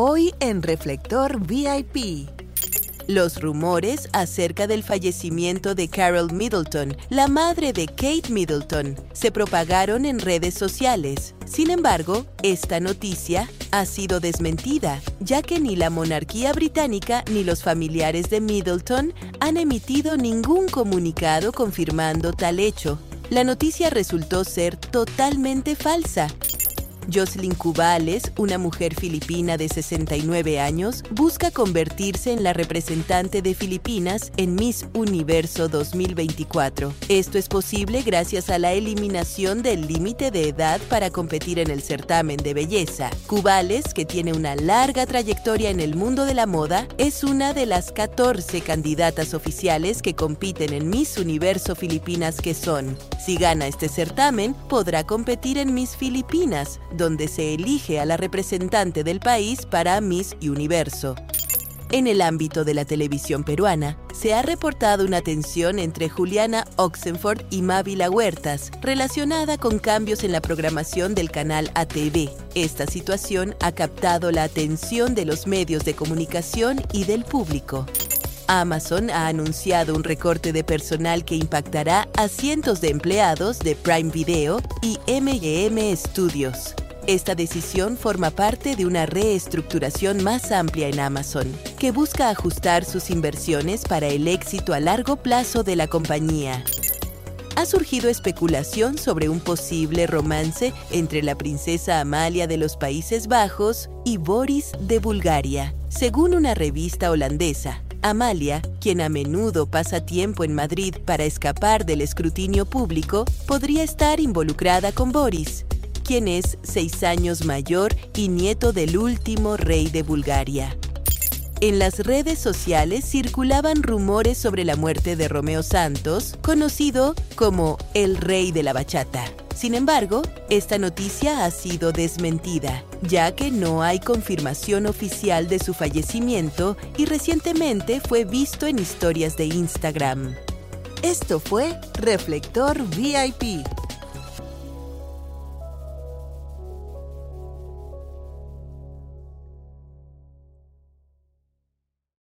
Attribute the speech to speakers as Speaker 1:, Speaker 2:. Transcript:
Speaker 1: Hoy en Reflector VIP. Los rumores acerca del fallecimiento de Carol Middleton, la madre de Kate Middleton, se propagaron en redes sociales. Sin embargo, esta noticia ha sido desmentida, ya que ni la monarquía británica ni los familiares de Middleton han emitido ningún comunicado confirmando tal hecho. La noticia resultó ser totalmente falsa Jocelyn Cubales, una mujer filipina de 69 años, busca convertirse en la representante de Filipinas en Miss Universo 2024. Esto es posible gracias a la eliminación del límite de edad para competir en el certamen de belleza. Cubales, que tiene una larga trayectoria en el mundo de la moda, es una de las 14 candidatas oficiales que compiten en Miss Universo Filipinas que son. Si gana este certamen, podrá competir en Miss Filipinas, donde se elige a la representante del país para Miss Universo. En el ámbito de la televisión peruana, se ha reportado una tensión entre Juliana Oxenford y Mávila Huertas, relacionada con cambios en la programación del canal ATV. Esta situación ha captado la atención de los medios de comunicación y del público. Amazon ha anunciado un recorte de personal que impactará a cientos de empleados de Prime Video y MGM Studios. Esta decisión forma parte de una reestructuración más amplia en Amazon, que busca ajustar sus inversiones para el éxito a largo plazo de la compañía. Ha surgido especulación sobre un posible romance entre la princesa Amalia de los Países Bajos y Boris de Bulgaria, según una revista holandesa. Amalia, quien a menudo pasa tiempo en Madrid para escapar del escrutinio público, podría estar involucrada con Boris, quien es seis años mayor y nieto del último rey de Bulgaria. En las redes sociales circulaban rumores sobre la muerte de Romeo Santos, conocido como el rey de la bachata. Sin embargo, esta noticia ha sido desmentida, ya que no hay confirmación oficial de su fallecimiento y recientemente fue visto en historias de Instagram. Esto fue Reflector VIP